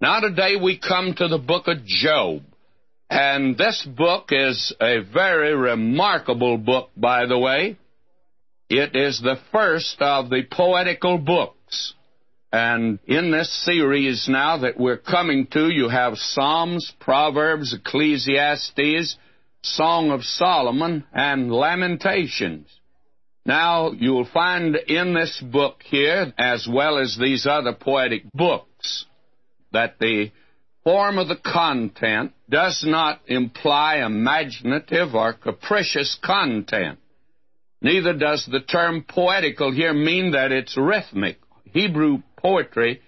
Now, today we come to the book of Job. And this book is a very remarkable book, by the way. It is the first of the poetical books. And in this series now that we're coming to, you have Psalms, Proverbs, Ecclesiastes, Song of Solomon, and Lamentations. Now, you'll find in this book here, as well as these other poetic books, that the form of the content does not imply imaginative or capricious content. Neither does the term poetical here mean that it's rhythmic. Hebrew poetry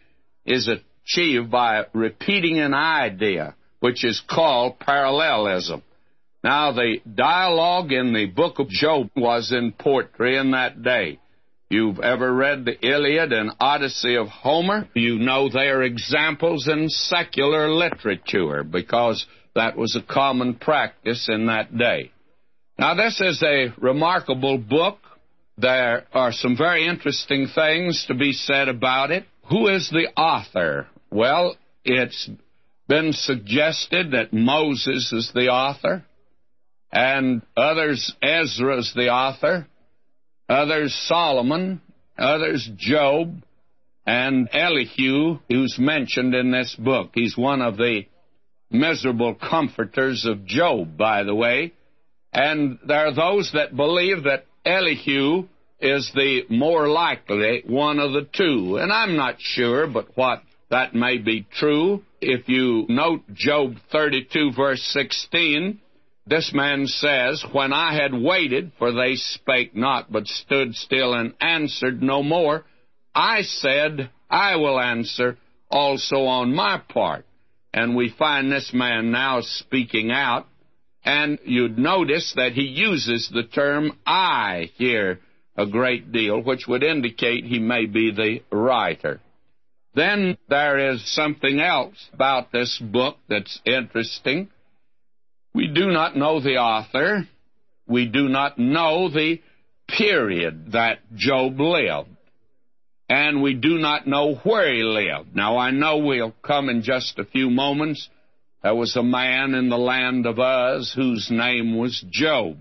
is achieved by repeating an idea, which is called parallelism. Now, the dialogue in the book of Job was in poetry in that day. You've ever read the Iliad and Odyssey of Homer? You know they are examples in secular literature because that was a common practice in that day. Now, this is a remarkable book. There are some very interesting things to be said about it. Who is the author? Well, it's been suggested that Moses is the author and others Ezra's the author, others Solomon, others Job, and Elihu, who's mentioned in this book. He's one of the miserable comforters of Job, by the way. And there are those that believe that Elihu is the more likely one of the two. And I'm not sure, but what that may be true. If you note Job 32, verse 16, this man says, When I had waited, for they spake not, but stood still and answered no more, I said, I will answer also on my part. And we find this man now speaking out, and you'd notice that he uses the term I here a great deal, which would indicate he may be the writer. Then there is something else about this book that's interesting. We do not know the author. We do not know the period that Job lived. And we do not know where he lived. Now, I know we'll come in just a few moments. There was a man in the land of Uz whose name was Job.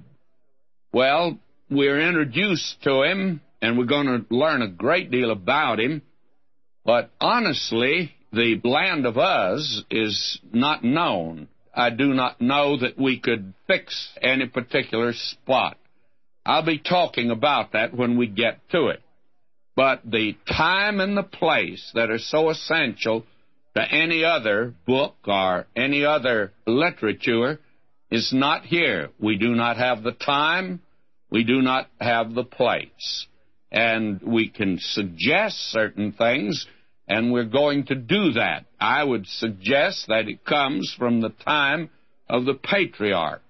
Well, we're introduced to him, and we're going to learn a great deal about him. But honestly, the land of Uz is not known. I do not know that we could fix any particular spot. I'll be talking about that when we get to it. But the time and the place that are so essential to any other book or any other literature is not here. We do not have the time, we do not have the place. And we can suggest certain things and we're going to do that. I would suggest that it comes from the time of the patriarchs,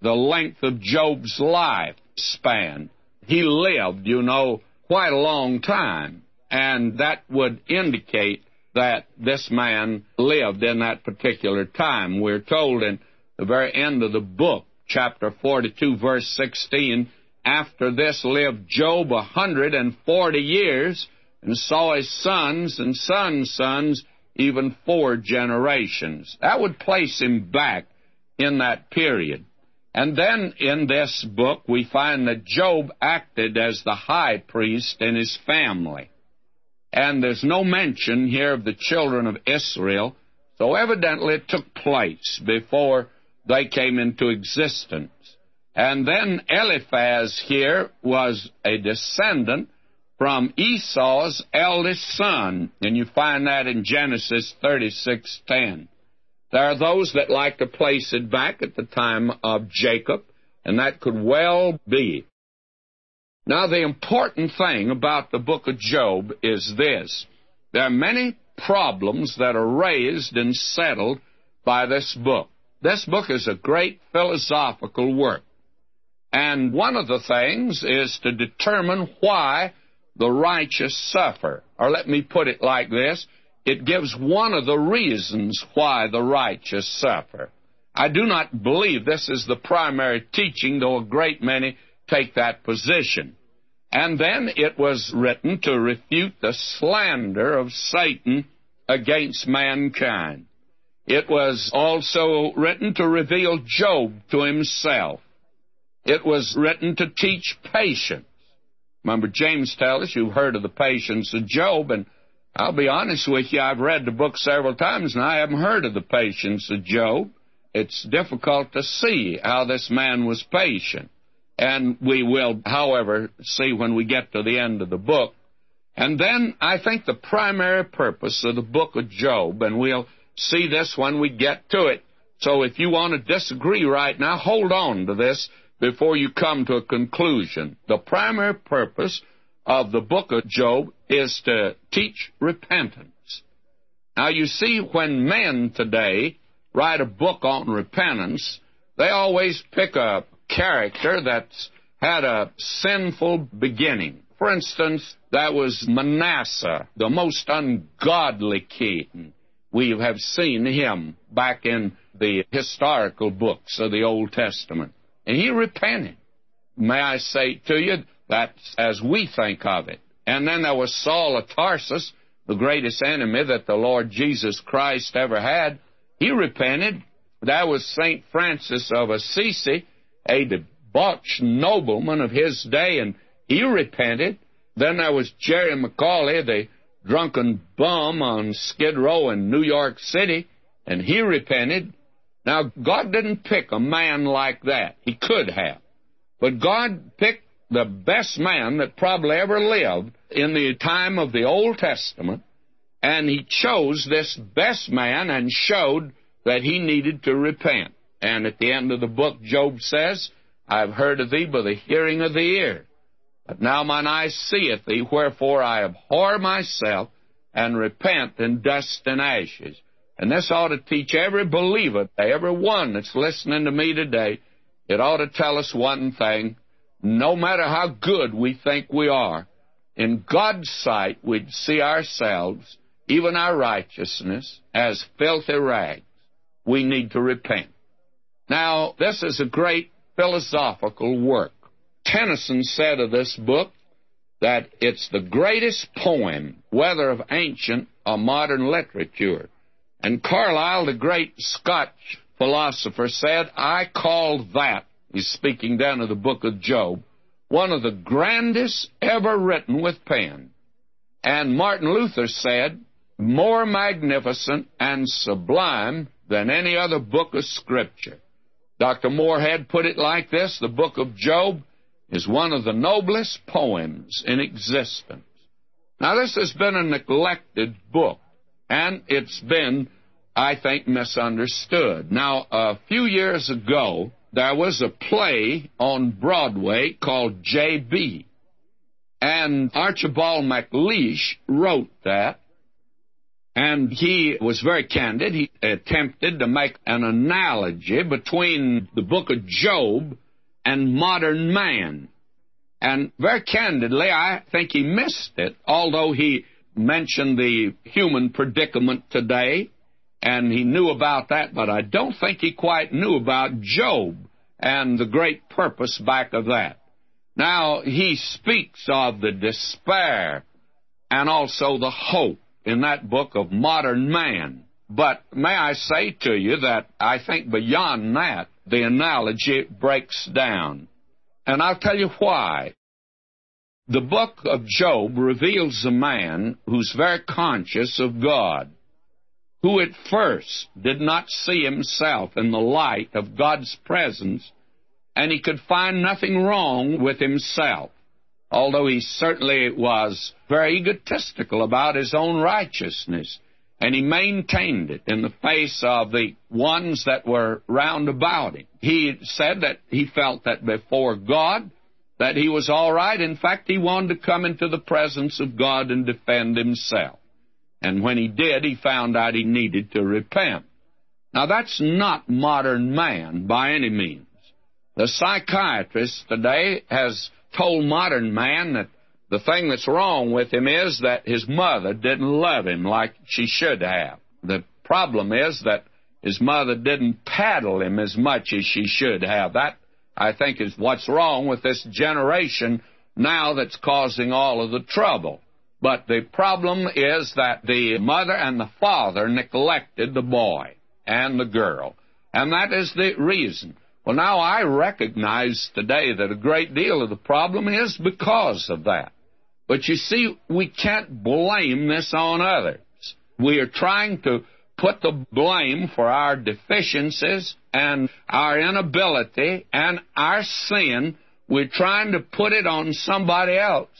the length of Job's life span. He lived, you know, quite a long time, and that would indicate that this man lived in that particular time. We're told in the very end of the book, chapter 42, verse 16, after this lived Job a hundred and forty years, and saw his sons and sons' sons, even four generations. That would place him back in that period. And then in this book, we find that Job acted as the high priest in his family. And there's no mention here of the children of Israel, so evidently it took place before they came into existence. And then Eliphaz here was a descendant from Esau's eldest son, and you find that in Genesis 36:10. There are those that like to place it back at the time of Jacob, and that could well be. Now, the important thing about the book of Job is this. There are many problems that are raised and settled by this book. This book is a great philosophical work. And one of the things is to determine why the righteous suffer. Or let me put it like this it gives one of the reasons why the righteous suffer. I do not believe this is the primary teaching, though a great many take that position. And then it was written to refute the slander of Satan against mankind. It was also written to reveal Job to himself. It was written to teach patience. Remember, James tells us you've heard of the patience of Job, and I'll be honest with you, I've read the book several times, and I haven't heard of the patience of Job. It's difficult to see how this man was patient. And we will, however, see when we get to the end of the book. And then I think the primary purpose of the book of Job, and we'll see this when we get to it. So if you want to disagree right now, hold on to this before you come to a conclusion. The primary purpose of the book of Job is to teach repentance. Now, you see, when men today write a book on repentance, they always pick a character that's had a sinful beginning. For instance, that was Manasseh, the most ungodly king. We have seen him back in the historical books of the Old Testament. And he repented. May I say to you, that's as we think of it. And then there was Saul of Tarsus, the greatest enemy that the Lord Jesus Christ ever had. He repented. That was St. Francis of Assisi, a debauched nobleman of his day, and he repented. Then there was Jerry McAuley, the drunken bum on Skid Row in New York City, and he repented. Now, God didn't pick a man like that. He could have. But God picked the best man that probably ever lived in the time of the Old Testament, and He chose this best man and showed that he needed to repent. And at the end of the book, Job says, I've heard of thee by the hearing of the ear. But now mine eye seeth thee, wherefore I abhor myself and repent in dust and ashes. And this ought to teach every believer, every one that's listening to me today, it ought to tell us one thing. No matter how good we think we are, in God's sight, we'd see ourselves, even our righteousness, as filthy rags. We need to repent. Now, this is a great philosophical work. Tennyson said of this book that it's the greatest poem, whether of ancient or modern literature. And Carlyle, the great Scotch philosopher, said, I call that, he's speaking down of the book of Job, one of the grandest ever written with pen. And Martin Luther said, more magnificent and sublime than any other book of Scripture. Dr. Morehead put it like this the book of Job is one of the noblest poems in existence. Now, this has been a neglected book and it's been, I think, misunderstood. Now, a few years ago, there was a play on Broadway called J.B., and Archibald MacLeish wrote that, and he was very candid. He attempted to make an analogy between the book of Job and modern man. And very candidly, I think he missed it, although he mentioned the human predicament today, and he knew about that, but I don't think he quite knew about Job and the great purpose back of that. Now, he speaks of the despair and also the hope in that book of modern man. But may I say to you that I think beyond that, the analogy breaks down. And I'll tell you why. The book of Job reveals a man who's very conscious of God, who at first did not see himself in the light of God's presence, and he could find nothing wrong with himself, although he certainly was very egotistical about his own righteousness, and he maintained it in the face of the ones that were round about him. He said that he felt that before God, that he was all right. In fact, he wanted to come into the presence of God and defend himself. And when he did, he found out he needed to repent. Now, that's not modern man by any means. The psychiatrist today has told modern man that the thing that's wrong with him is that his mother didn't love him like she should have. The problem is that his mother didn't paddle him as much as she should have. That I think is what's wrong with this generation now that's causing all of the trouble. But the problem is that the mother and the father neglected the boy and the girl. And that is the reason. Well, now I recognize today that a great deal of the problem is because of that. But you see, we can't blame this on others. We are trying to put the blame for our deficiencies and our inability and our sin, we're trying to put it on somebody else,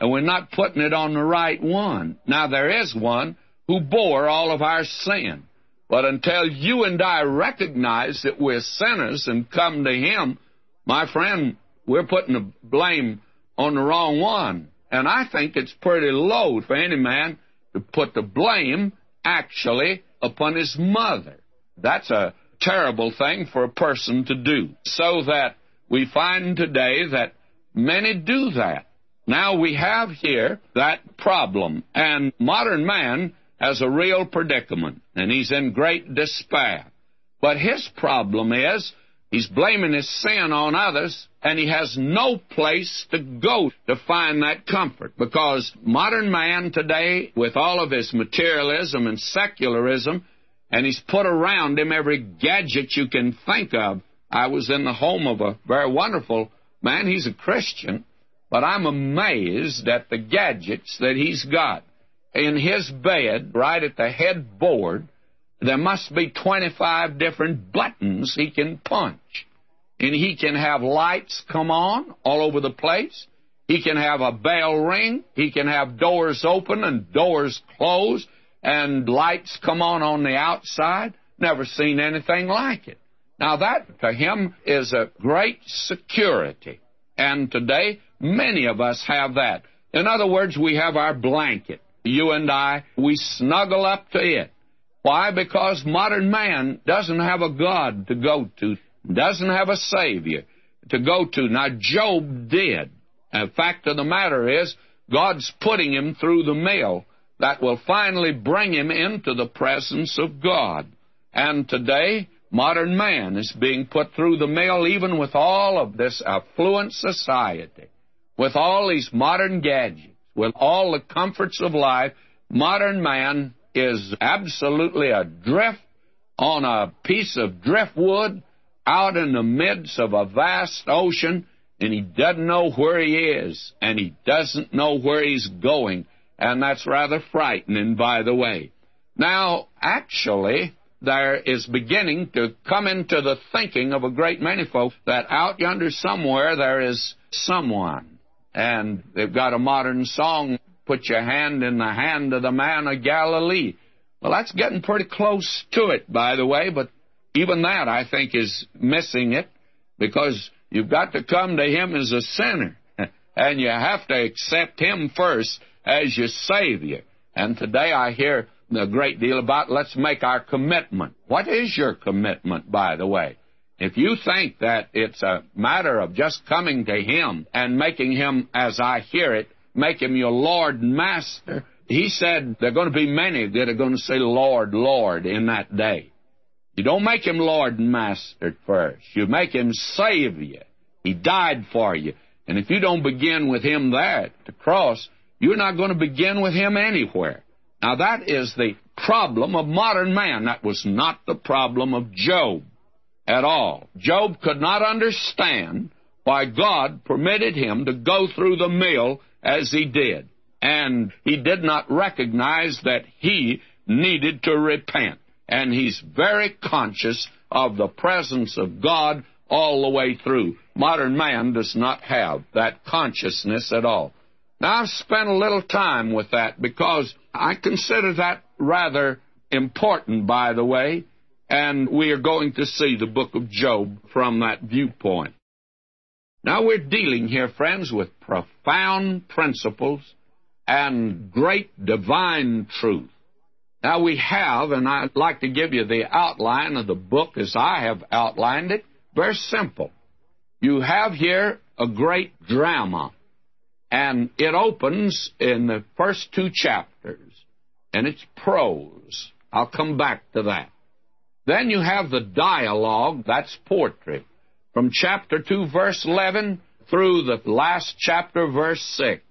and we're not putting it on the right one. Now, there is one who bore all of our sin. But until you and I recognize that we're sinners and come to Him, my friend, we're putting the blame on the wrong one. And I think it's pretty low for any man to put the blame actually upon his mother. That's a terrible thing for a person to do. So that we find today that many do that. Now we have here that problem, and modern man has a real predicament, and he's in great despair. But his problem is he's blaming his sin on others, and he has no place to go to find that comfort because modern man today, with all of his materialism and secularism, and he's put around him every gadget you can think of. I was in the home of a very wonderful man. He's a Christian, but I'm amazed at the gadgets that he's got. In his bed, right at the headboard, there must be 25 different buttons he can punch. And he can have lights come on all over the place. He can have a bell ring. He can have doors open and doors closed and lights come on on the outside. Never seen anything like it. Now, that to him is a great security. And today, many of us have that. In other words, we have our blanket. You and I, we snuggle up to it. Why? Because modern man doesn't have a God to go to, doesn't have a Savior to go to. Now, Job did. And the fact of the matter is, God's putting him through the mill that will finally bring him into the presence of God. And today, modern man is being put through the mill even with all of this affluent society, with all these modern gadgets, with all the comforts of life. Modern man is absolutely adrift on a piece of driftwood out in the midst of a vast ocean, and he doesn't know where he is, and he doesn't know where he's going and that's rather frightening, by the way. Now, actually, there is beginning to come into the thinking of a great many folks that out yonder somewhere there is someone. And they've got a modern song, Put Your Hand in the Hand of the Man of Galilee. Well, that's getting pretty close to it, by the way, but even that, I think, is missing it because you've got to come to Him as a sinner. and you have to accept Him first as your Savior. And today I hear a great deal about let's make our commitment. What is your commitment, by the way? If you think that it's a matter of just coming to Him and making Him, as I hear it, make Him your Lord and Master, He said there are going to be many that are going to say, Lord, Lord, in that day. You don't make Him Lord and Master first. You make Him Savior. He died for you. And if you don't begin with Him there at the cross, you're not going to begin with him anywhere. Now, that is the problem of modern man. That was not the problem of Job at all. Job could not understand why God permitted him to go through the mill as he did. And he did not recognize that he needed to repent. And he's very conscious of the presence of God all the way through. Modern man does not have that consciousness at all. Now, I've spent a little time with that because I consider that rather important, by the way, and we are going to see the book of Job from that viewpoint. Now, we're dealing here, friends, with profound principles and great divine truth. Now, we have, and I'd like to give you the outline of the book as I have outlined it, very simple. You have here a great drama and it opens in the first two chapters, and it's prose. I'll come back to that. Then you have the dialogue, that's poetry, from chapter 2, verse 11 through the last chapter, verse 6.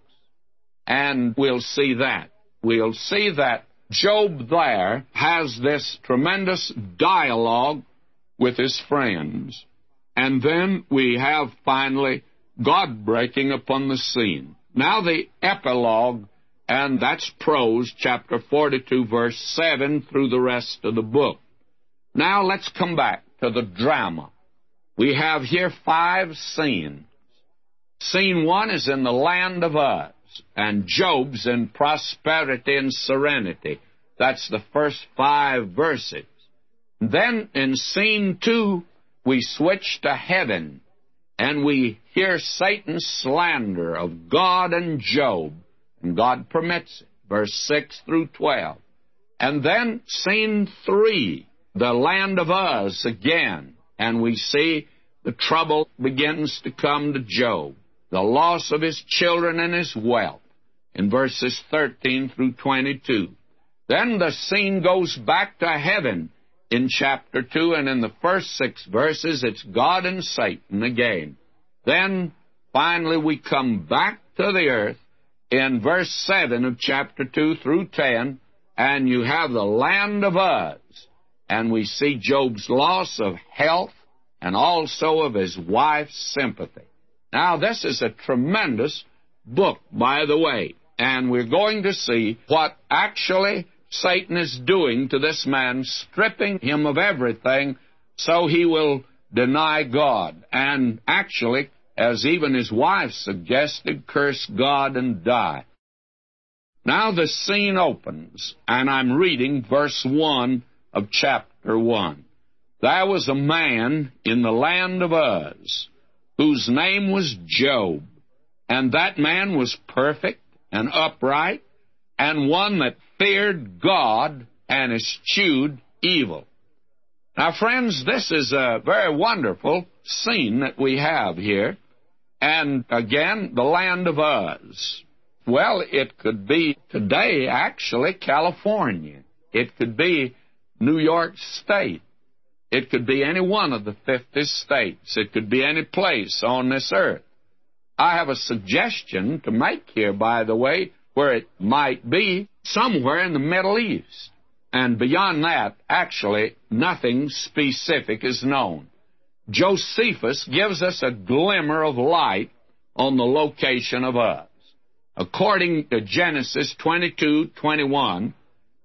and we'll see that. We'll see that Job there has this tremendous dialogue with his friends. And then we have finally God breaking upon the scene. Now the epilogue, and that's prose, chapter 42, verse 7 through the rest of the book. Now let's come back to the drama. We have here five scenes. Scene one is in the land of Uz, and Job's in prosperity and serenity. That's the first five verses. Then in scene two, we switch to heaven, and we hear Satan's slander of God and Job, and God permits it. Verse 6 through 12. And then scene three, the land of Uz again, and we see the trouble begins to come to Job, the loss of his children and his wealth, in verses 13 through 22. Then the scene goes back to heaven in chapter 2, and in the first six verses, it's God and Satan again. Then, finally, we come back to the earth in verse 7 of chapter 2 through 10, and you have the land of Uz, and we see Job's loss of health and also of his wife's sympathy. Now, this is a tremendous book, by the way, and we're going to see what actually Satan is doing to this man, stripping him of everything so he will deny God, and actually, as even his wife suggested, curse God and die. Now the scene opens, and I'm reading verse 1 of chapter 1. There was a man in the land of Uz whose name was Job, and that man was perfect and upright, and one that feared God and eschewed evil. Now, friends, this is a very wonderful scene that we have here. And again, the land of Uz. Well, it could be today, actually, California. It could be New York State. It could be any one of the 50 states. It could be any place on this earth. I have a suggestion to make here, by the way, where it might be somewhere in the Middle East. And beyond that, actually, nothing specific is known. Josephus gives us a glimmer of light on the location of Uz. According to Genesis 22:21,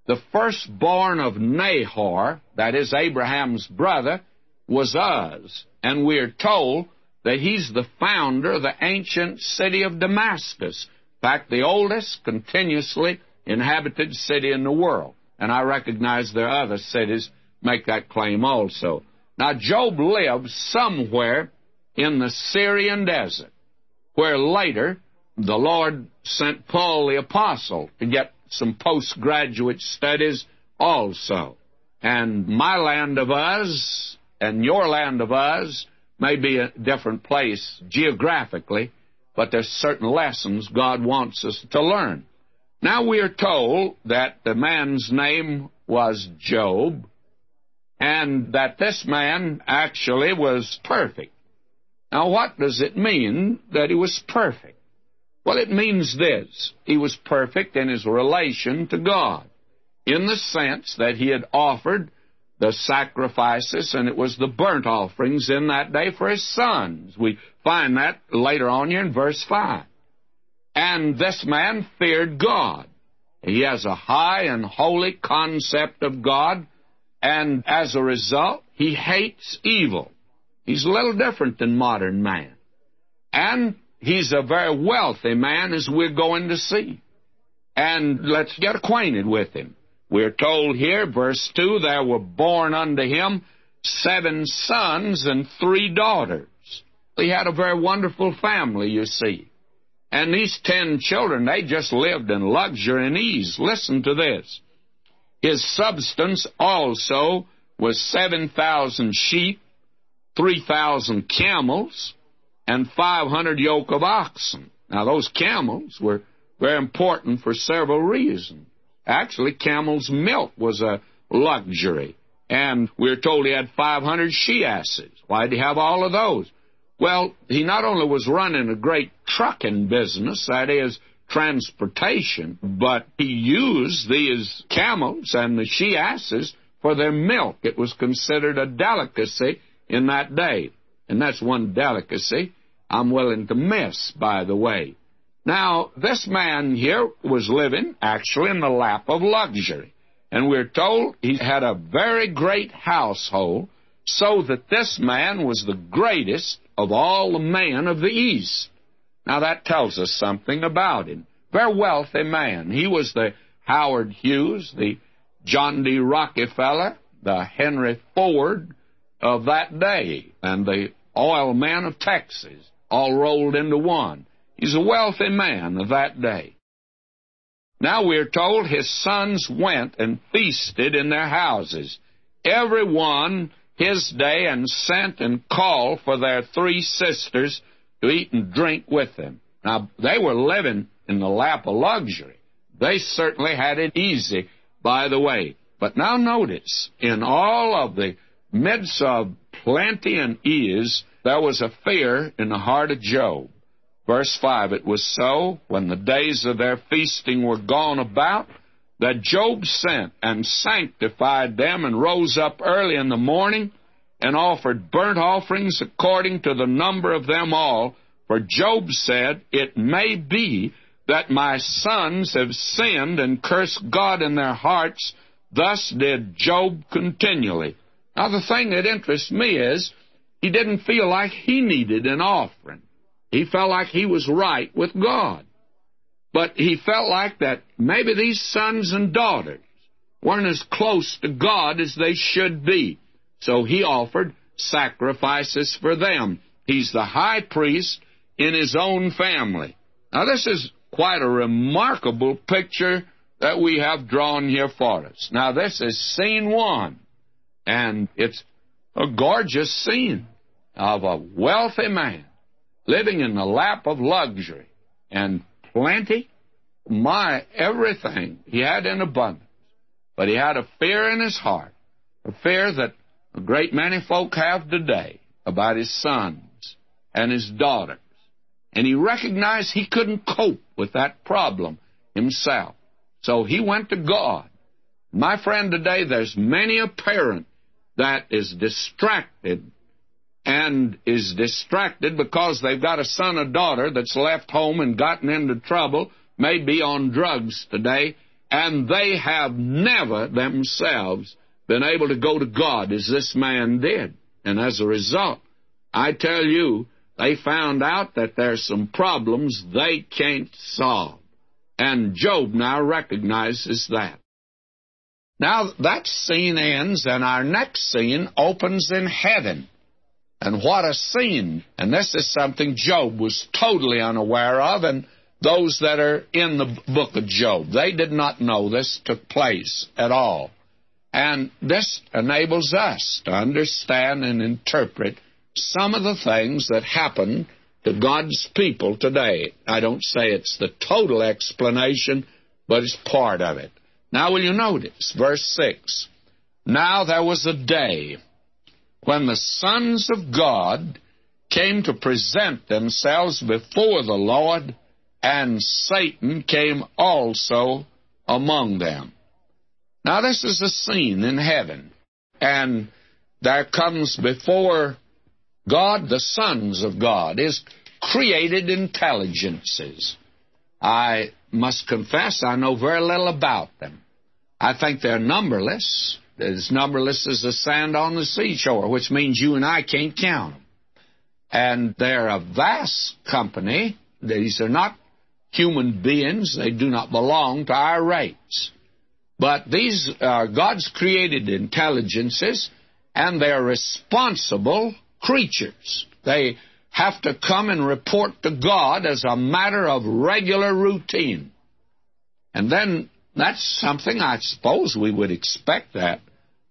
the firstborn of Nahor, that is Abraham's brother, was Uz, and we are told that he's the founder of the ancient city of Damascus. In fact, the oldest continuously inhabited city in the world. And I recognize there are other cities make that claim also. Now, Job lived somewhere in the Syrian desert, where later the Lord sent Paul the Apostle to get some postgraduate studies also. And my land of Uz and your land of Uz may be a different place geographically, but there's certain lessons God wants us to learn. Now we are told that the man's name was Job, and that this man actually was perfect. Now, what does it mean that he was perfect? Well, it means this he was perfect in his relation to God, in the sense that he had offered the sacrifices, and it was the burnt offerings in that day for his sons. We find that later on here in verse 5. And this man feared God. He has a high and holy concept of God, and as a result, he hates evil. He's a little different than modern man. And he's a very wealthy man, as we're going to see. And let's get acquainted with him. We're told here, verse 2, there were born unto him seven sons and three daughters. He had a very wonderful family, you see. And these ten children, they just lived in luxury and ease. Listen to this. His substance also was 7,000 sheep, 3,000 camels, and 500 yoke of oxen. Now, those camels were very important for several reasons. Actually, camel's milk was a luxury. And we're told he had 500 she asses. Why did he have all of those? Well, he not only was running a great trucking business, that is, transportation, but he used these camels and the she asses for their milk. It was considered a delicacy in that day. And that's one delicacy I'm willing to miss, by the way. Now, this man here was living actually in the lap of luxury. And we're told he had a very great household, so that this man was the greatest of all the men of the East. Now, that tells us something about him. Very wealthy man. He was the Howard Hughes, the John D. Rockefeller, the Henry Ford of that day, and the oil man of Texas, all rolled into one. He's a wealthy man of that day. Now we're told his sons went and feasted in their houses, every one his day, and sent and called for their three sisters to eat and drink with them. Now, they were living in the lap of luxury. They certainly had it easy, by the way. But now notice, in all of the midst of plenty and ease, there was a fear in the heart of Job. Verse 5 It was so, when the days of their feasting were gone about, that Job sent and sanctified them and rose up early in the morning and offered burnt offerings according to the number of them all. For Job said, It may be that my sons have sinned and cursed God in their hearts. Thus did Job continually. Now, the thing that interests me is he didn't feel like he needed an offering. He felt like he was right with God. But he felt like that maybe these sons and daughters weren't as close to God as they should be. So he offered sacrifices for them. He's the high priest in his own family. Now, this is quite a remarkable picture that we have drawn here for us. Now, this is scene one, and it's a gorgeous scene of a wealthy man living in the lap of luxury and plenty. My everything he had in abundance. But he had a fear in his heart, a fear that a great many folk have today about his sons and his daughters. And he recognized he couldn't cope with that problem himself. So he went to God. My friend, today there's many a parent that is distracted and is distracted because they've got a son or daughter that's left home and gotten into trouble, maybe on drugs today, and they have never themselves been able to go to God as this man did. And as a result, I tell you, they found out that there's some problems they can't solve. And Job now recognizes that. Now that scene ends, and our next scene opens in heaven. And what a scene! And this is something Job was totally unaware of, and those that are in the book of Job, they did not know this took place at all. And this enables us to understand and interpret some of the things that happen to God's people today. I don't say it's the total explanation, but it's part of it. Now, will you notice verse 6? Now there was a day when the sons of God came to present themselves before the Lord, and Satan came also among them. Now, this is a scene in heaven, and there comes before God the sons of God, His created intelligences. I must confess I know very little about them. I think they're numberless as numberless as the sand on the seashore, which means you and I can't count them. And they're a vast company. These are not human beings. They do not belong to our race. But these are God's created intelligences, and they're responsible creatures. They have to come and report to God as a matter of regular routine. And then that's something I suppose we would expect that.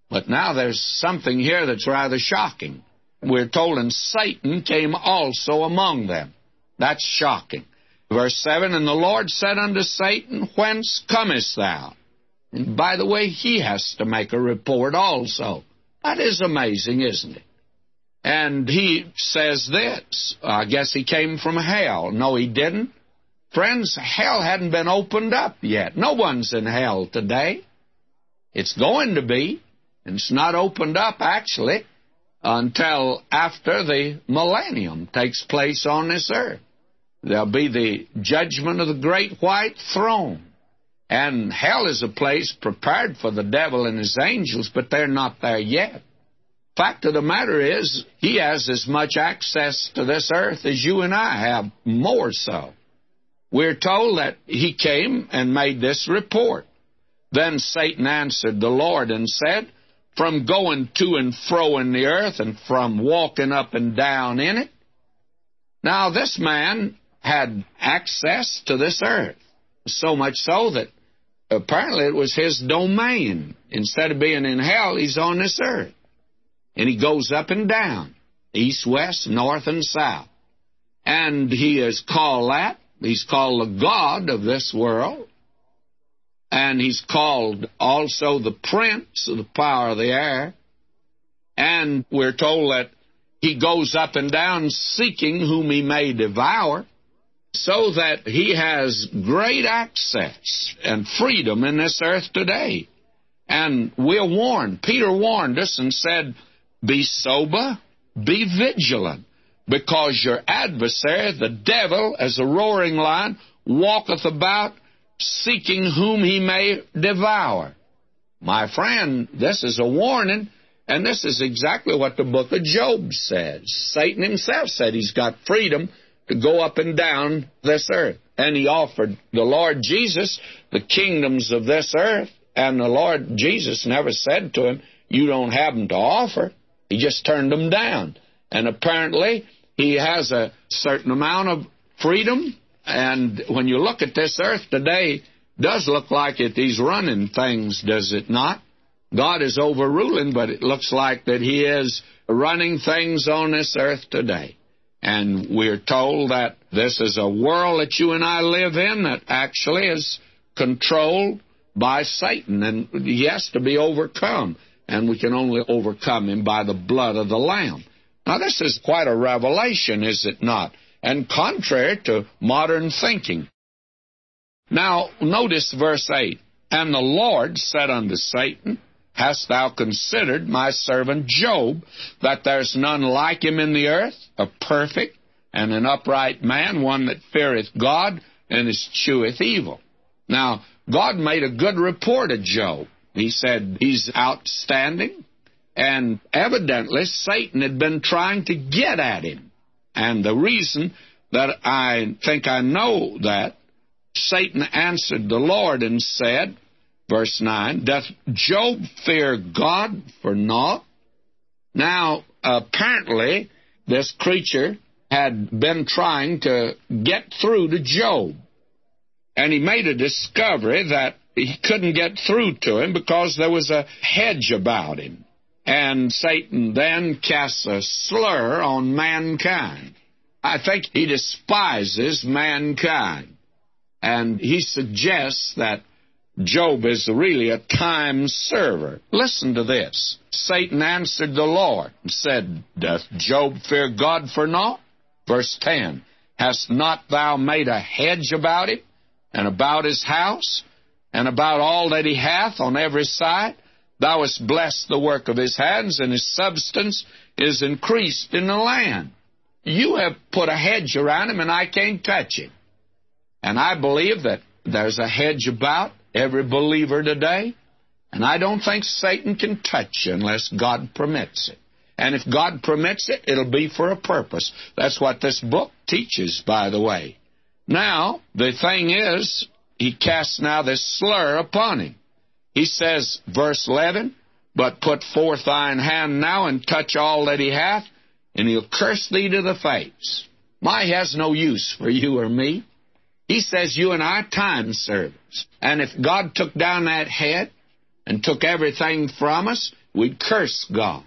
But now there's something here that's rather shocking. We're told, and Satan came also among them. That's shocking. Verse 7 And the Lord said unto Satan, Whence comest thou? And by the way, he has to make a report also. That is amazing, isn't it? And he says this I guess he came from hell. No, he didn't. Friends, hell hadn't been opened up yet. No one's in hell today. It's going to be, and it's not opened up actually until after the millennium takes place on this earth. There'll be the judgment of the great white throne. And hell is a place prepared for the devil and his angels, but they're not there yet. Fact of the matter is, he has as much access to this earth as you and I have, more so. We're told that he came and made this report. Then Satan answered the Lord and said, From going to and fro in the earth and from walking up and down in it. Now, this man had access to this earth, so much so that apparently it was his domain. Instead of being in hell, he's on this earth. And he goes up and down, east, west, north, and south. And he is called that. He's called the God of this world. And he's called also the Prince of the power of the air. And we're told that he goes up and down seeking whom he may devour so that he has great access and freedom in this earth today. And we're warned. Peter warned us and said, Be sober, be vigilant, because your adversary, the devil, as a roaring lion, walketh about seeking whom he may devour. My friend, this is a warning, and this is exactly what the book of Job says. Satan himself said he's got freedom to go up and down this earth. And he offered the Lord Jesus the kingdoms of this earth, and the Lord Jesus never said to him, You don't have them to offer. He just turned them down. And apparently, he has a certain amount of freedom. And when you look at this earth today, does look like it, he's running things, does it not? God is overruling, but it looks like that he is running things on this earth today. And we're told that this is a world that you and I live in that actually is controlled by Satan, and he has to be overcome. And we can only overcome him by the blood of the Lamb. Now, this is quite a revelation, is it not? And contrary to modern thinking. Now, notice verse 8. And the Lord said unto Satan, Hast thou considered my servant Job, that there's none like him in the earth, a perfect and an upright man, one that feareth God and escheweth evil? Now, God made a good report of Job. He said he's outstanding, and evidently Satan had been trying to get at him. And the reason that I think I know that, Satan answered the Lord and said, Verse 9 Doth Job fear God for naught? Now, apparently, this creature had been trying to get through to Job. And he made a discovery that he couldn't get through to him because there was a hedge about him. And Satan then casts a slur on mankind. I think he despises mankind. And he suggests that Job is really a time server. Listen to this. Satan answered the Lord and said, Doth Job fear God for naught? Verse 10 Hast not thou made a hedge about him, and about his house, and about all that he hath on every side? Thou hast blessed the work of his hands, and his substance is increased in the land. You have put a hedge around him, and I can't touch him. And I believe that there's a hedge about every believer today. And I don't think Satan can touch you unless God permits it. And if God permits it, it'll be for a purpose. That's what this book teaches, by the way. Now, the thing is, he casts now this slur upon him. He says, verse 11, But put forth thine hand now and touch all that he hath, and he'll curse thee to the face. My has no use for you or me. He says you and I time servers. And if God took down that head and took everything from us, we'd curse God.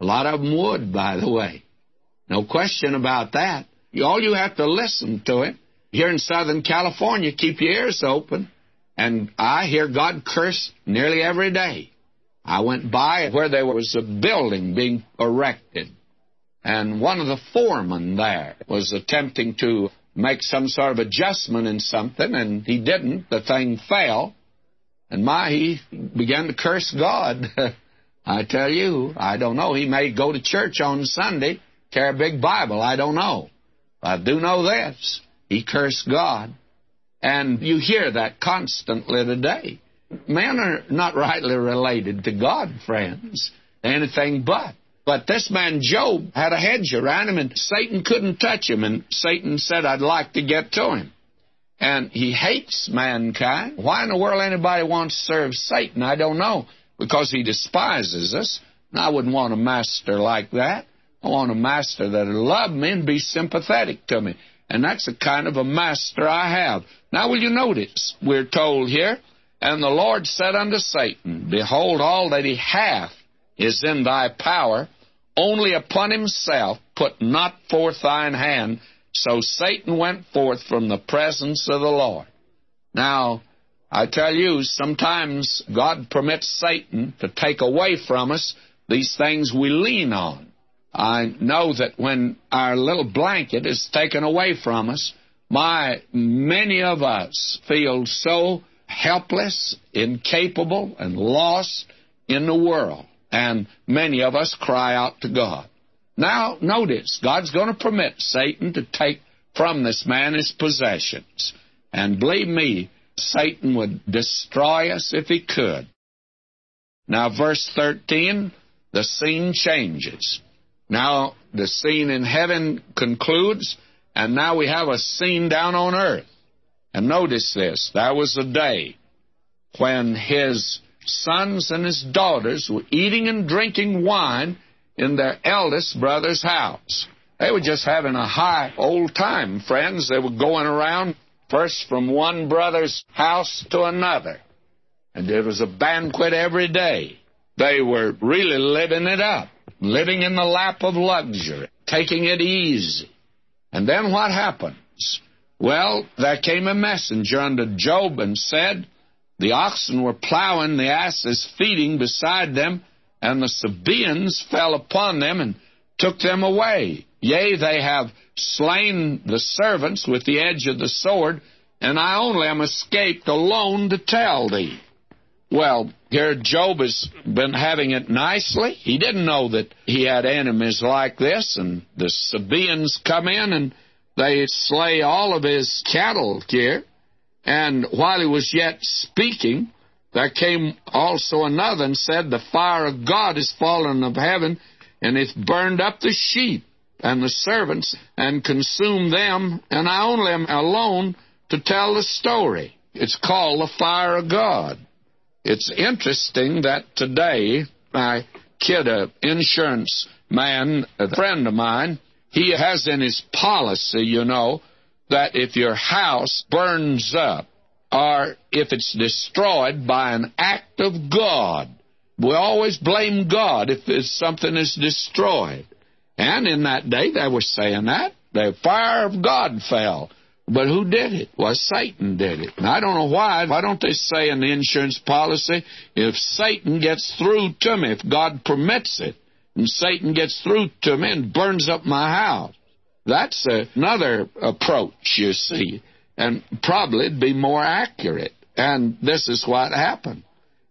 A lot of them would, by the way. No question about that. All you have to listen to it. Here in Southern California, keep your ears open. And I hear God curse nearly every day. I went by where there was a building being erected. And one of the foremen there was attempting to make some sort of adjustment in something, and he didn't. The thing fell. And my, he began to curse God. I tell you, I don't know. He may go to church on Sunday, carry a big Bible. I don't know. I do know this. He cursed God. And you hear that constantly today. Men are not rightly related to God, friends. Anything but. But this man Job had a hedge around him, and Satan couldn't touch him. And Satan said, I'd like to get to him. And he hates mankind. Why in the world anybody wants to serve Satan? I don't know. Because he despises us. And I wouldn't want a master like that. I want a master that'll love me and be sympathetic to me. And that's the kind of a master I have. Now, will you notice? We're told here, And the Lord said unto Satan, Behold, all that he hath is in thy power only upon himself put not forth thine hand. So Satan went forth from the presence of the Lord. Now, I tell you, sometimes God permits Satan to take away from us these things we lean on. I know that when our little blanket is taken away from us, my many of us feel so helpless, incapable, and lost in the world and many of us cry out to God. Now, notice, God's going to permit Satan to take from this man his possessions. And believe me, Satan would destroy us if he could. Now, verse 13, the scene changes. Now, the scene in heaven concludes, and now we have a scene down on earth. And notice this that was a day when his sons and his daughters were eating and drinking wine in their eldest brother's house. They were just having a high old time, friends. They were going around first from one brother's house to another. And there was a banquet every day. They were really living it up, living in the lap of luxury, taking it easy. And then what happens? Well, there came a messenger unto Job and said, the oxen were plowing, the asses feeding beside them, and the Sabaeans fell upon them and took them away. Yea, they have slain the servants with the edge of the sword, and I only am escaped alone to tell thee. Well, here Job has been having it nicely. He didn't know that he had enemies like this, and the Sabaeans come in and they slay all of his cattle here. And while he was yet speaking, there came also another and said, The fire of God is fallen of heaven, and it burned up the sheep and the servants, and consumed them, and I only am alone to tell the story. It's called the fire of God. It's interesting that today, my kid, an insurance man, a friend of mine, he has in his policy, you know, that if your house burns up or if it's destroyed by an act of God, we always blame God if something is destroyed. And in that day, they were saying that. The fire of God fell. But who did it? Well, Satan did it. And I don't know why. Why don't they say in the insurance policy, if Satan gets through to me, if God permits it, and Satan gets through to me and burns up my house? That's another approach, you see, and probably it'd be more accurate. And this is what happened.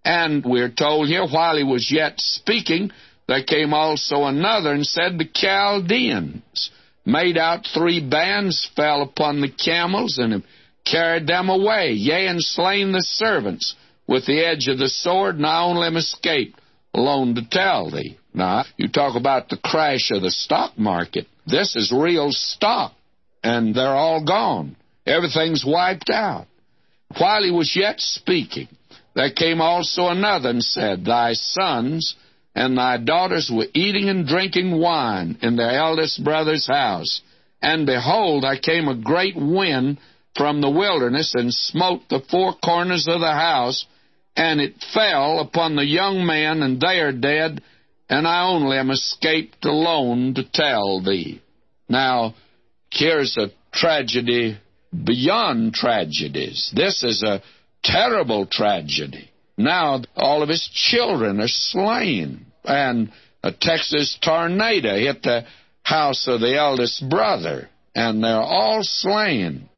And we're told here, while he was yet speaking, there came also another and said, The Chaldeans made out three bands, fell upon the camels, and carried them away, yea, and slain the servants with the edge of the sword, and I only am escaped alone to tell thee. Now, you talk about the crash of the stock market. This is real stock, and they're all gone. Everything's wiped out. While he was yet speaking, there came also another and said, Thy sons and thy daughters were eating and drinking wine in their eldest brother's house. And behold, there came a great wind from the wilderness and smote the four corners of the house, and it fell upon the young men, and they are dead, and I only am escaped alone to tell thee. Now, here's a tragedy beyond tragedies. This is a terrible tragedy. Now, all of his children are slain, and a Texas tornado hit the house of the eldest brother, and they're all slain.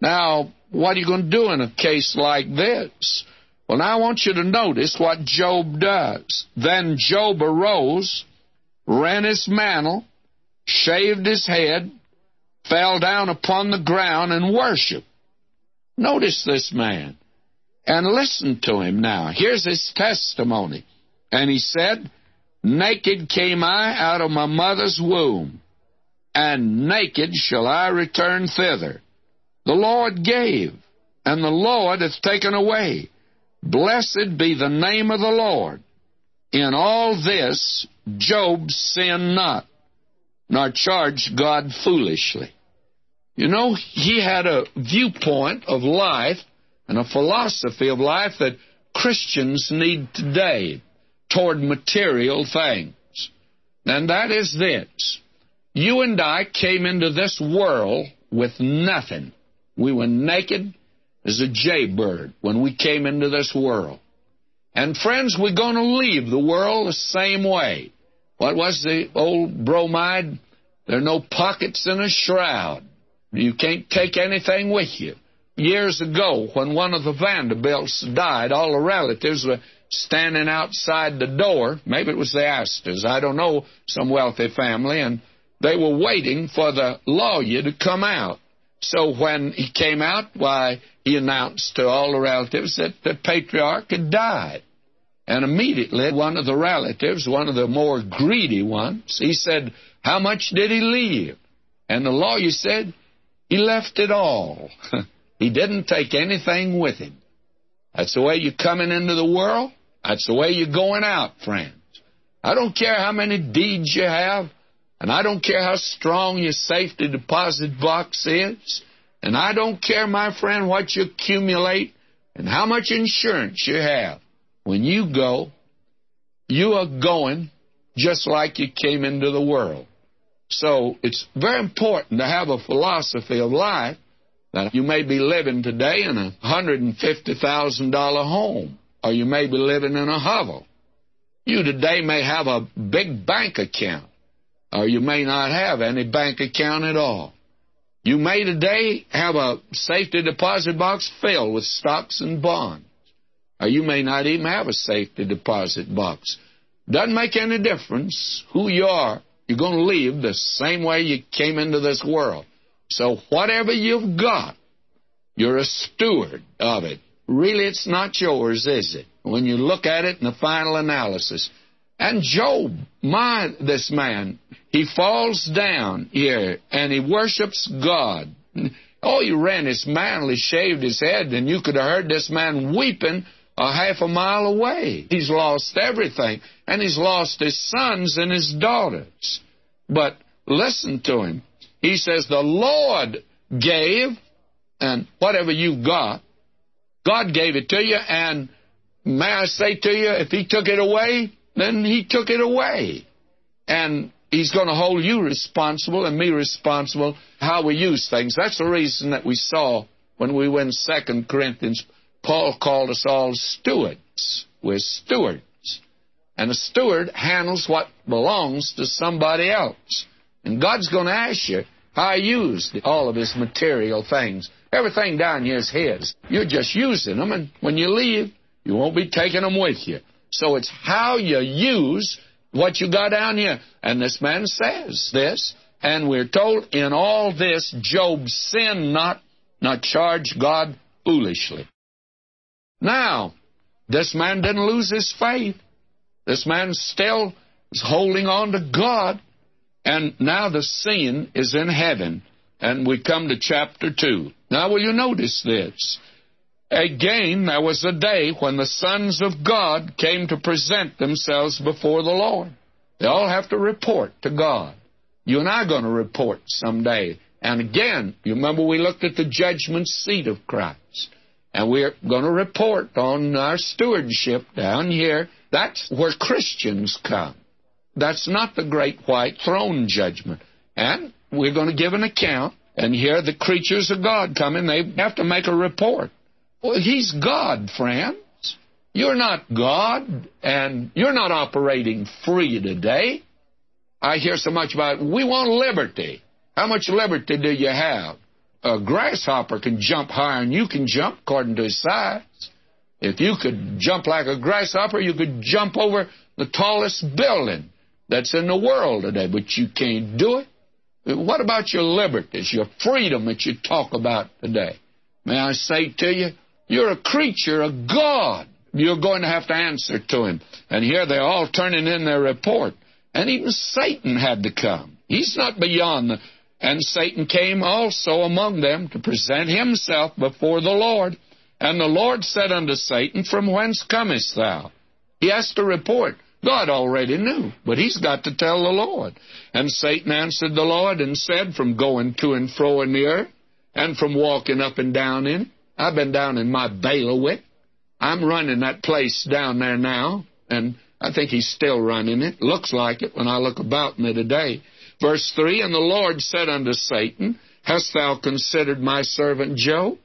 Now, what are you going to do in a case like this? Well, now I want you to notice what Job does. Then Job arose, rent his mantle, shaved his head, fell down upon the ground, and worshiped. Notice this man. And listen to him now. Here's his testimony. And he said, Naked came I out of my mother's womb, and naked shall I return thither. The Lord gave, and the Lord hath taken away. Blessed be the name of the Lord. In all this, Job sinned not, nor charged God foolishly. You know, he had a viewpoint of life and a philosophy of life that Christians need today toward material things. And that is this. You and I came into this world with nothing. We were naked as a jaybird when we came into this world. And friends, we're going to leave the world the same way. What was the old bromide? There are no pockets in a shroud. You can't take anything with you. Years ago, when one of the Vanderbilts died, all the relatives were standing outside the door. Maybe it was the Astors. I don't know, some wealthy family. And they were waiting for the lawyer to come out. So when he came out, why, he announced to all the relatives that the patriarch had died. And immediately, one of the relatives, one of the more greedy ones, he said, How much did he leave? And the lawyer said, He left it all. he didn't take anything with him. That's the way you're coming into the world. That's the way you're going out, friends. I don't care how many deeds you have. And I don't care how strong your safety deposit box is. And I don't care, my friend, what you accumulate and how much insurance you have. When you go, you are going just like you came into the world. So it's very important to have a philosophy of life that you may be living today in a $150,000 home, or you may be living in a hovel. You today may have a big bank account or you may not have any bank account at all. You may today have a safety deposit box filled with stocks and bonds, or you may not even have a safety deposit box. Doesn't make any difference who you are. You're going to leave the same way you came into this world. So whatever you've got, you're a steward of it. Really, it's not yours, is it? When you look at it in the final analysis. And Job, my, this man, he falls down here and he worships God. Oh, he ran his mantle, he shaved his head, and you could have heard this man weeping a half a mile away. He's lost everything, and he's lost his sons and his daughters. But listen to him. He says, The Lord gave, and whatever you got, God gave it to you, and may I say to you, if He took it away, then He took it away. And He's going to hold you responsible and me responsible how we use things. That's the reason that we saw when we went Second Corinthians, Paul called us all stewards. We're stewards. And a steward handles what belongs to somebody else. And God's going to ask you how you used all of his material things. Everything down here is his. You're just using them, and when you leave, you won't be taking them with you. So it's how you use what you got down here. And this man says this, and we're told in all this, Job sinned not, not charged God foolishly. Now, this man didn't lose his faith. This man still is holding on to God. And now the sin is in heaven. And we come to chapter 2. Now, will you notice this? Again, there was a day when the sons of God came to present themselves before the Lord. They all have to report to God. You and I are going to report someday. And again, you remember we looked at the judgment seat of Christ. And we're going to report on our stewardship down here. That's where Christians come. That's not the great white throne judgment. And we're going to give an account. And here the creatures of God come in. They have to make a report. Well, he's God, friends. You're not God, and you're not operating free today. I hear so much about we want liberty. How much liberty do you have? A grasshopper can jump higher than you can jump according to his size. If you could jump like a grasshopper, you could jump over the tallest building that's in the world today, but you can't do it. What about your liberties, your freedom that you talk about today? May I say to you, you're a creature of God. You're going to have to answer to Him. And here they're all turning in their report. And even Satan had to come. He's not beyond the. And Satan came also among them to present himself before the Lord. And the Lord said unto Satan, From whence comest thou? He has to report. God already knew, but he's got to tell the Lord. And Satan answered the Lord and said, From going to and fro in the earth, and from walking up and down in it. I've been down in my bailiwick. I'm running that place down there now, and I think he's still running it. Looks like it when I look about me today. Verse 3 And the Lord said unto Satan, Hast thou considered my servant Job?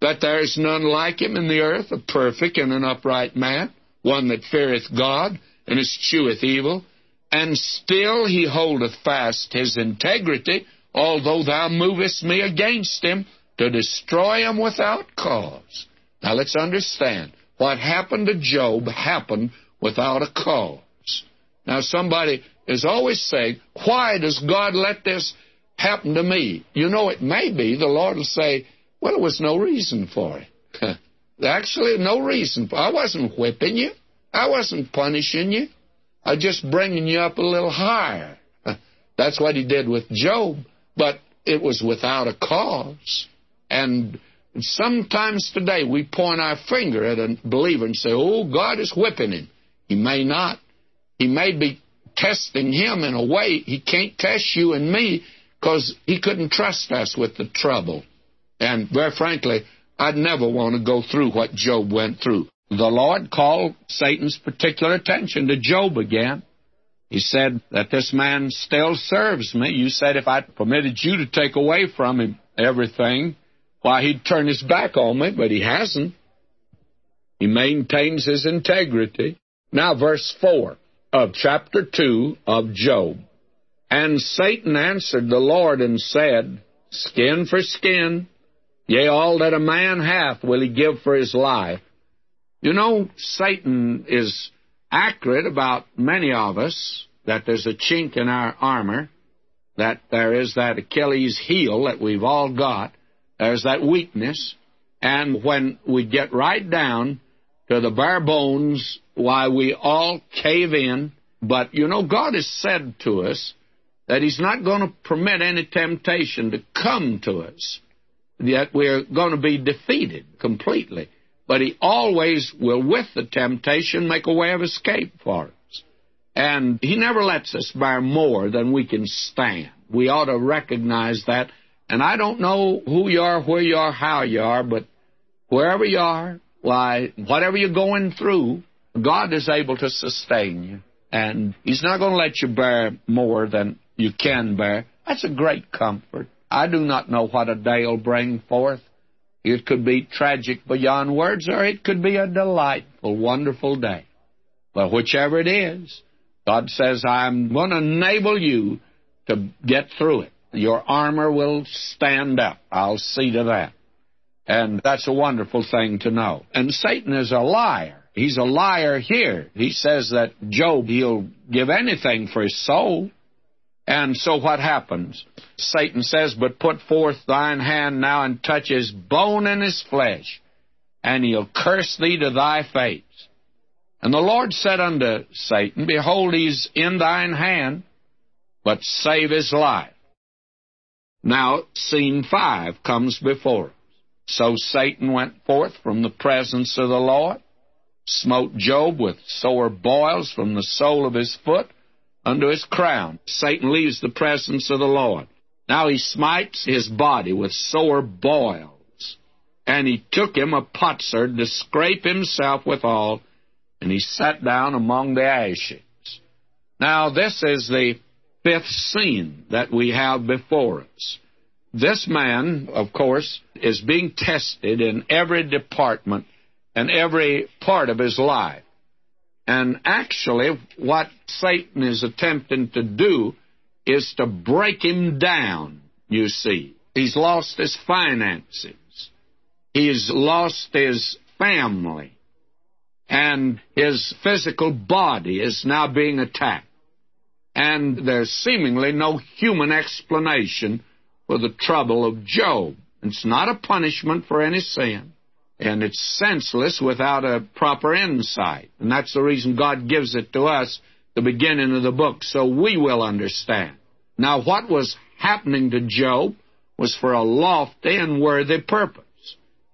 That there is none like him in the earth, a perfect and an upright man, one that feareth God, and escheweth evil, and still he holdeth fast his integrity, although thou movest me against him to destroy him without cause. Now let's understand. What happened to Job happened without a cause. Now somebody is always saying, why does God let this happen to me? You know, it may be the Lord will say, well, there was no reason for it. Actually, no reason. I wasn't whipping you. I wasn't punishing you. I was just bringing you up a little higher. That's what he did with Job. But it was without a cause. And sometimes today we point our finger at a believer and say, oh, God is whipping him. He may not. He may be testing him in a way he can't test you and me because he couldn't trust us with the trouble. And very frankly, I'd never want to go through what Job went through. The Lord called Satan's particular attention to Job again. He said that this man still serves me. You said if I permitted you to take away from him everything, why, he'd turn his back on me, but he hasn't. He maintains his integrity. Now, verse 4 of chapter 2 of Job. And Satan answered the Lord and said, Skin for skin, yea, all that a man hath will he give for his life. You know, Satan is accurate about many of us, that there's a chink in our armor, that there is that Achilles heel that we've all got, there's that weakness, and when we get right down to the bare bones, why we all cave in. But you know, God has said to us that He's not going to permit any temptation to come to us, that we're going to be defeated completely. But He always will, with the temptation, make a way of escape for us. And He never lets us bear more than we can stand. We ought to recognize that and I don't know who you are, where you are, how you are, but wherever you are, why, whatever you're going through, God is able to sustain you. And He's not going to let you bear more than you can bear. That's a great comfort. I do not know what a day will bring forth. It could be tragic beyond words, or it could be a delightful, wonderful day. But whichever it is, God says, I'm going to enable you to get through it. Your armor will stand up. I'll see to that. And that's a wonderful thing to know. And Satan is a liar. He's a liar here. He says that Job, he'll give anything for his soul. And so what happens? Satan says, But put forth thine hand now and touch his bone and his flesh, and he'll curse thee to thy face. And the Lord said unto Satan, Behold, he's in thine hand, but save his life. Now, scene five comes before us. So Satan went forth from the presence of the Lord, smote Job with sore boils from the sole of his foot unto his crown. Satan leaves the presence of the Lord. Now he smites his body with sore boils. And he took him a potsherd to scrape himself withal, and he sat down among the ashes. Now, this is the fifth scene that we have before us. This man, of course, is being tested in every department and every part of his life. And actually, what Satan is attempting to do is to break him down, you see. He's lost his finances. He's lost his family. And his physical body is now being attacked. And there's seemingly no human explanation for the trouble of Job. It's not a punishment for any sin, and it's senseless without a proper insight. And that's the reason God gives it to us, the beginning of the book, so we will understand. Now, what was happening to Job was for a lofty and worthy purpose.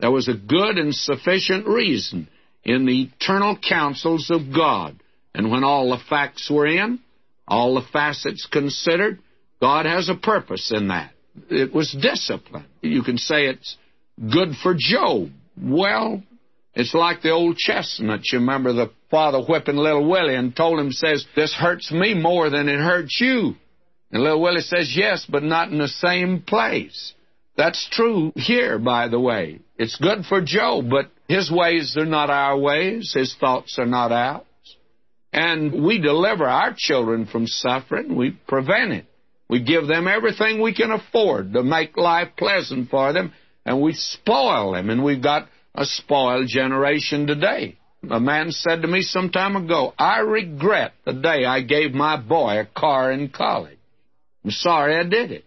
There was a good and sufficient reason in the eternal counsels of God. And when all the facts were in, all the facets considered, God has a purpose in that. It was discipline. You can say it's good for Job. Well, it's like the old chestnut. You remember the father whipping little Willie and told him, says, this hurts me more than it hurts you. And little Willie says, yes, but not in the same place. That's true here, by the way. It's good for Job, but his ways are not our ways. His thoughts are not ours. And we deliver our children from suffering. We prevent it. We give them everything we can afford to make life pleasant for them, and we spoil them. And we've got a spoiled generation today. A man said to me some time ago, I regret the day I gave my boy a car in college. I'm sorry I did it.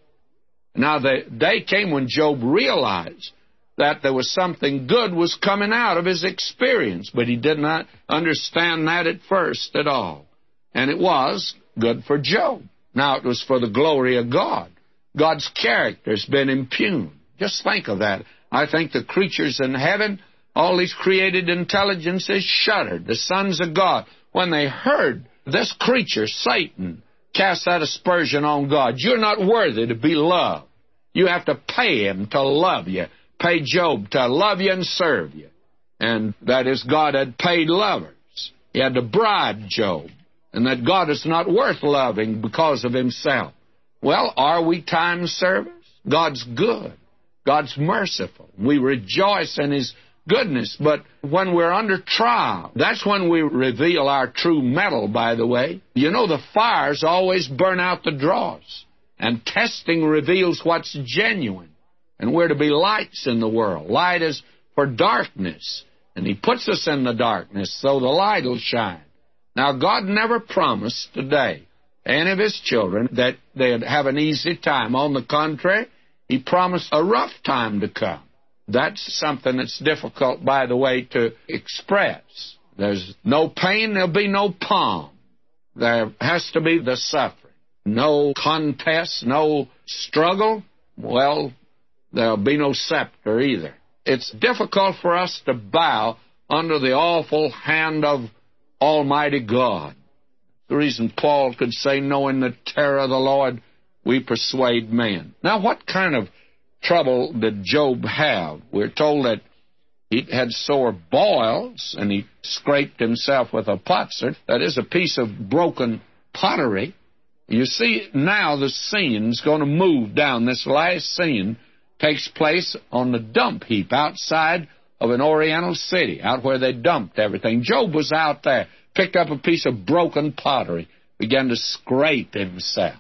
Now, the day came when Job realized that there was something good was coming out of his experience, but he did not understand that at first at all. And it was good for Job. Now, it was for the glory of God. God's character has been impugned. Just think of that. I think the creatures in heaven, all these created intelligences shuddered. The sons of God, when they heard this creature, Satan, cast that aspersion on God. You're not worthy to be loved. You have to pay him to love you. Pay Job to love you and serve you. And that is, God had paid lovers. He had to bribe Job. And that God is not worth loving because of himself. Well, are we time servers? God's good. God's merciful. We rejoice in His goodness. But when we're under trial, that's when we reveal our true metal, by the way. You know, the fires always burn out the dross. And testing reveals what's genuine. And we're to be lights in the world. Light is for darkness. And He puts us in the darkness so the light will shine. Now, God never promised today any of His children that they'd have an easy time. On the contrary, He promised a rough time to come. That's something that's difficult, by the way, to express. There's no pain, there'll be no palm. There has to be the suffering no contest, no struggle, well, there'll be no scepter either. It's difficult for us to bow under the awful hand of Almighty God. The reason Paul could say, knowing the terror of the Lord, we persuade men. Now, what kind of trouble did Job have? We're told that he had sore boils and he scraped himself with a potsherd. That is a piece of broken pottery. You see, now the scene's going to move down. This last scene takes place on the dump heap outside of an Oriental city, out where they dumped everything. Job was out there, picked up a piece of broken pottery, began to scrape himself.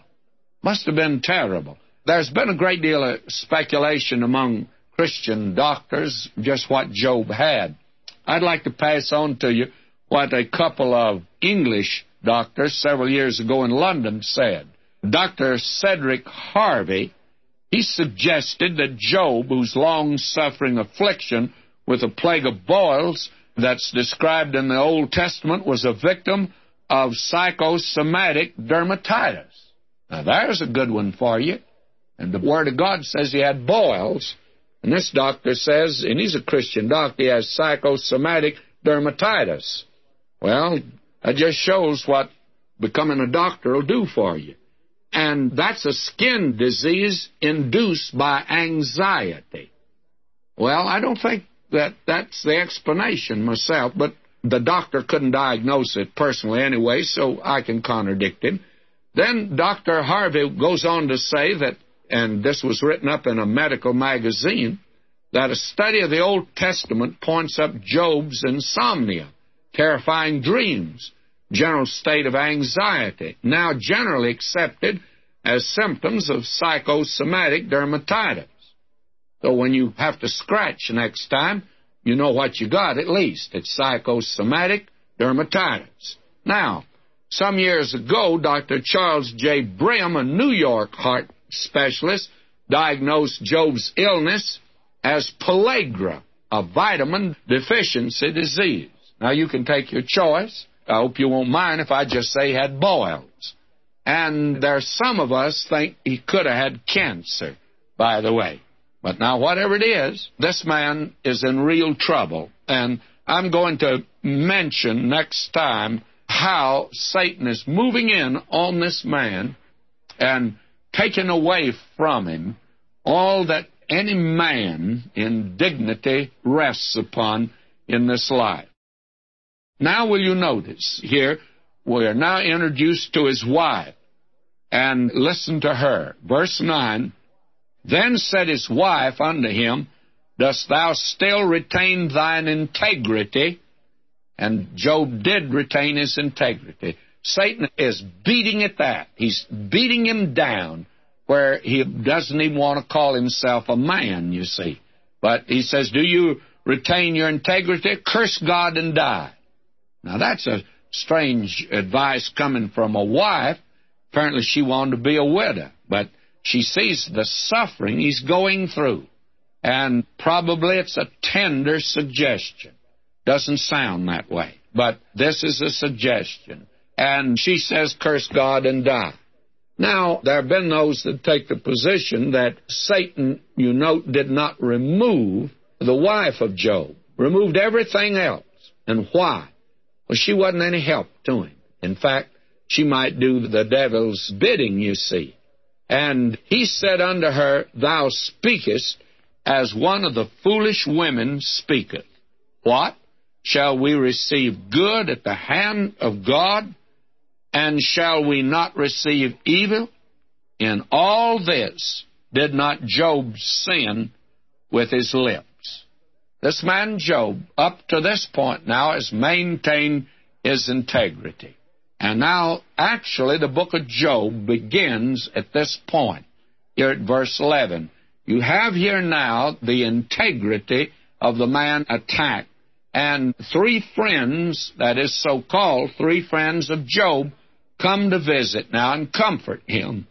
Must have been terrible. There's been a great deal of speculation among Christian doctors just what Job had. I'd like to pass on to you what a couple of English doctors several years ago in London said. Dr. Cedric Harvey, he suggested that Job, whose long suffering affliction with a plague of boils that's described in the Old Testament, was a victim of psychosomatic dermatitis. Now, there's a good one for you. And the Word of God says he had boils. And this doctor says, and he's a Christian doctor, he has psychosomatic dermatitis. Well, that just shows what becoming a doctor will do for you. And that's a skin disease induced by anxiety. Well, I don't think that that's the explanation myself, but the doctor couldn't diagnose it personally anyway, so I can contradict him. Then Dr. Harvey goes on to say that, and this was written up in a medical magazine, that a study of the Old Testament points up Job's insomnia terrifying dreams, general state of anxiety, now generally accepted as symptoms of psychosomatic dermatitis. So when you have to scratch next time, you know what you got at least. It's psychosomatic dermatitis. Now, some years ago, Dr. Charles J. Brim, a New York heart specialist, diagnosed Job's illness as pellagra, a vitamin deficiency disease. Now, you can take your choice. I hope you won't mind if I just say had boils. And there's some of us think he could have had cancer, by the way. But now, whatever it is, this man is in real trouble. And I'm going to mention next time how Satan is moving in on this man and taking away from him all that any man in dignity rests upon in this life. Now, will you notice here, we are now introduced to his wife. And listen to her. Verse 9 Then said his wife unto him, Dost thou still retain thine integrity? And Job did retain his integrity. Satan is beating at that. He's beating him down where he doesn't even want to call himself a man, you see. But he says, Do you retain your integrity? Curse God and die. Now that's a strange advice coming from a wife. Apparently she wanted to be a widow, but she sees the suffering he's going through. And probably it's a tender suggestion. Doesn't sound that way, but this is a suggestion. And she says, curse God and die. Now, there have been those that take the position that Satan, you note, did not remove the wife of Job, removed everything else. And why? Well, she wasn't any help to him. In fact, she might do the devil's bidding, you see. And he said unto her, Thou speakest as one of the foolish women speaketh. What? Shall we receive good at the hand of God? And shall we not receive evil? In all this did not Job sin with his lips. This man Job, up to this point now, has maintained his integrity. And now, actually, the book of Job begins at this point, here at verse 11. You have here now the integrity of the man attacked. And three friends, that is so called, three friends of Job, come to visit now and comfort him.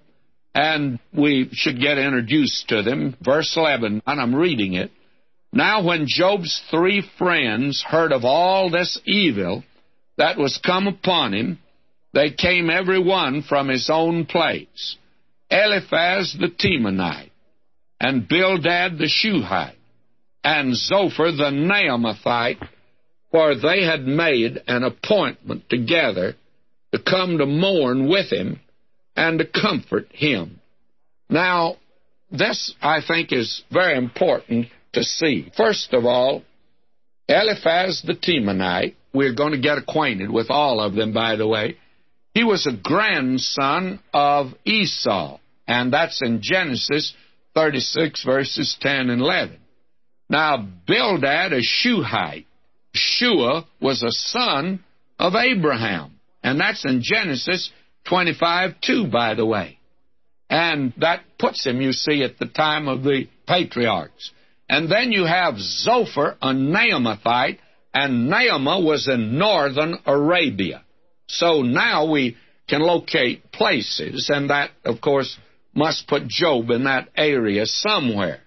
And we should get introduced to them. Verse 11, and I'm reading it. Now, when Job's three friends heard of all this evil that was come upon him, they came every one from his own place. Eliphaz the Temanite, and Bildad the Shuhite, and Zophar the Naamathite, for they had made an appointment together to come to mourn with him and to comfort him. Now, this, I think, is very important to see. First of all, Eliphaz the Temanite, we're going to get acquainted with all of them, by the way. He was a grandson of Esau, and that's in Genesis 36, verses 10 and 11. Now, Bildad, a Shuhite, Shuah was a son of Abraham, and that's in Genesis 25, 2, by the way. And that puts him, you see, at the time of the patriarchs. And then you have Zophar, a Naamathite, and Naamah was in northern Arabia. So now we can locate places, and that, of course, must put Job in that area somewhere.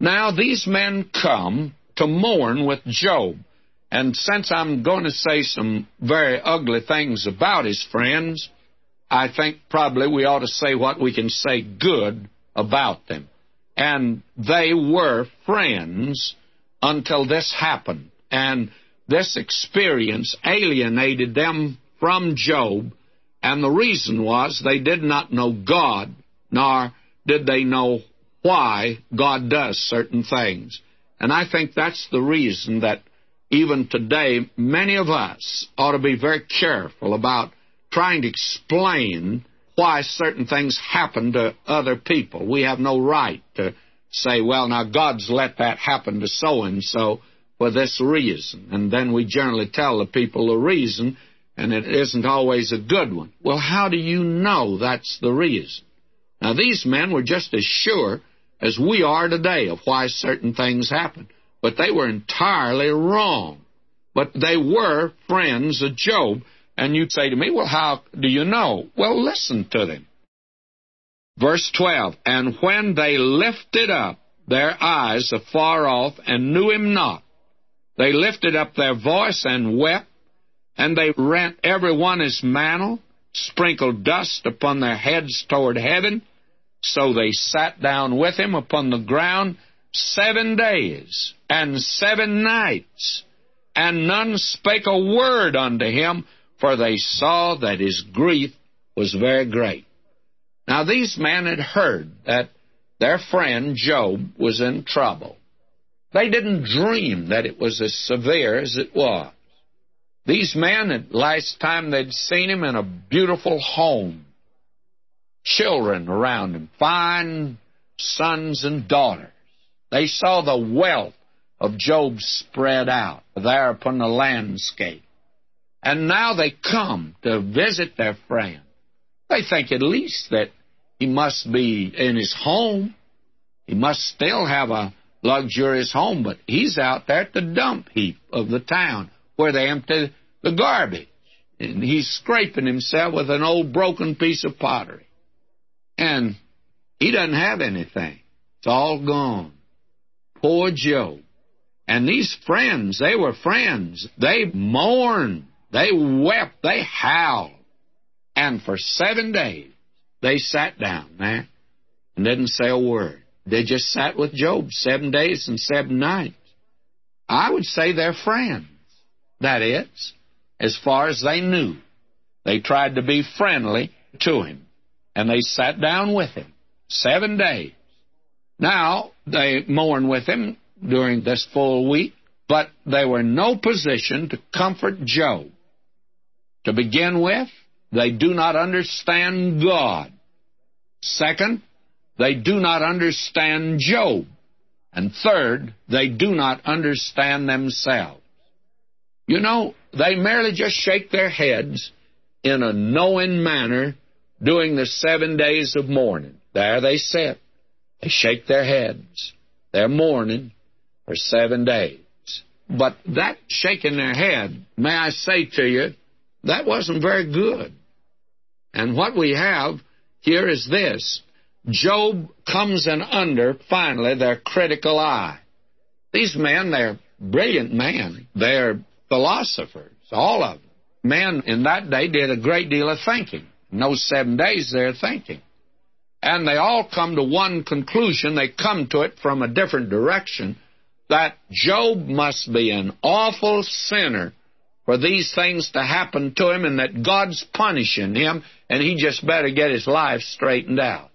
Now these men come to mourn with Job. And since I'm going to say some very ugly things about his friends, I think probably we ought to say what we can say good about them and they were friends until this happened. And this experience alienated them from Job, and the reason was they did not know God, nor did they know why God does certain things. And I think that's the reason that even today, many of us ought to be very careful about trying to explain why certain things happen to other people. We have no right to say, well, now God's let that happen to so and so for this reason. And then we generally tell the people the reason, and it isn't always a good one. Well, how do you know that's the reason? Now, these men were just as sure as we are today of why certain things happen, but they were entirely wrong. But they were friends of Job, and you'd say to me, Well, how do you know? Well, listen to them. Verse 12 And when they lifted up their eyes afar off and knew him not, they lifted up their voice and wept, and they rent every one his mantle, sprinkled dust upon their heads toward heaven. So they sat down with him upon the ground seven days and seven nights, and none spake a word unto him, for they saw that his grief was very great. Now these men had heard that their friend Job was in trouble. They didn't dream that it was as severe as it was. These men, at last time they'd seen him in a beautiful home, children around him, fine sons and daughters. They saw the wealth of Job spread out there upon the landscape. And now they come to visit their friend. They think at least that he must be in his home. He must still have a luxurious home, but he's out there at the dump heap of the town where they empty the garbage. And he's scraping himself with an old broken piece of pottery. And he doesn't have anything. It's all gone. Poor Job. And these friends, they were friends. They mourned. They wept. They howled. And for seven days, they sat down there and didn't say a word. They just sat with Job seven days and seven nights. I would say they're friends. That is, as far as they knew. They tried to be friendly to him, and they sat down with him seven days. Now, they mourn with him during this full week, but they were in no position to comfort Job. To begin with, they do not understand God. Second, they do not understand Job. And third, they do not understand themselves. You know, they merely just shake their heads in a knowing manner during the seven days of mourning. There they sit. They shake their heads. They're mourning for seven days. But that shaking their head, may I say to you, that wasn't very good. And what we have here is this Job comes in under, finally, their critical eye. These men, they're brilliant men. They're philosophers, all of them. Men in that day did a great deal of thinking. In those seven days, they're thinking. And they all come to one conclusion. They come to it from a different direction that Job must be an awful sinner for these things to happen to him and that God's punishing him and he just better get his life straightened out.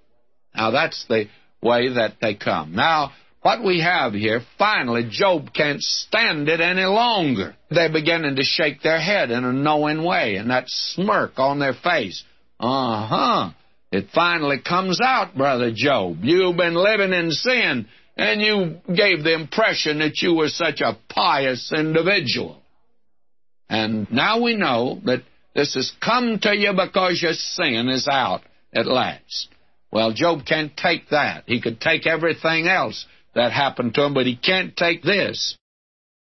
Now, that's the way that they come. Now, what we have here, finally, Job can't stand it any longer. They're beginning to shake their head in a knowing way, and that smirk on their face. Uh huh. It finally comes out, Brother Job. You've been living in sin, and you gave the impression that you were such a pious individual. And now we know that this has come to you because your sin is out at last. Well, Job can't take that. He could take everything else that happened to him, but he can't take this.